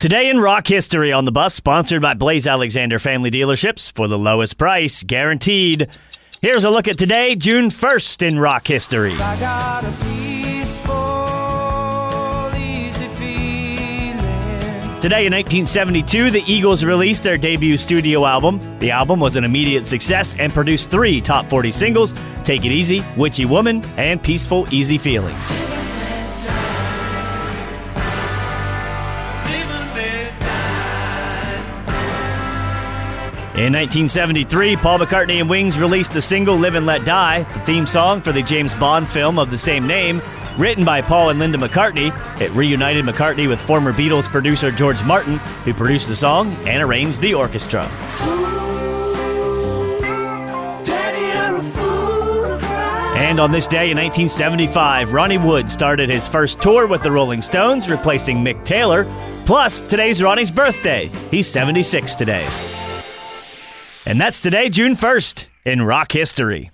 Today in rock history on the bus, sponsored by Blaise Alexander Family Dealerships for the lowest price guaranteed. Here's a look at today, June 1st in rock history. Today in 1972, the Eagles released their debut studio album. The album was an immediate success and produced three top 40 singles Take It Easy, Witchy Woman, and Peaceful Easy Feeling. In 1973, Paul McCartney and Wings released the single Live and Let Die, the theme song for the James Bond film of the same name. Written by Paul and Linda McCartney, it reunited McCartney with former Beatles producer George Martin, who produced the song and arranged the orchestra. And on this day in 1975, Ronnie Wood started his first tour with the Rolling Stones, replacing Mick Taylor. Plus, today's Ronnie's birthday. He's 76 today. And that's today, June 1st, in rock history.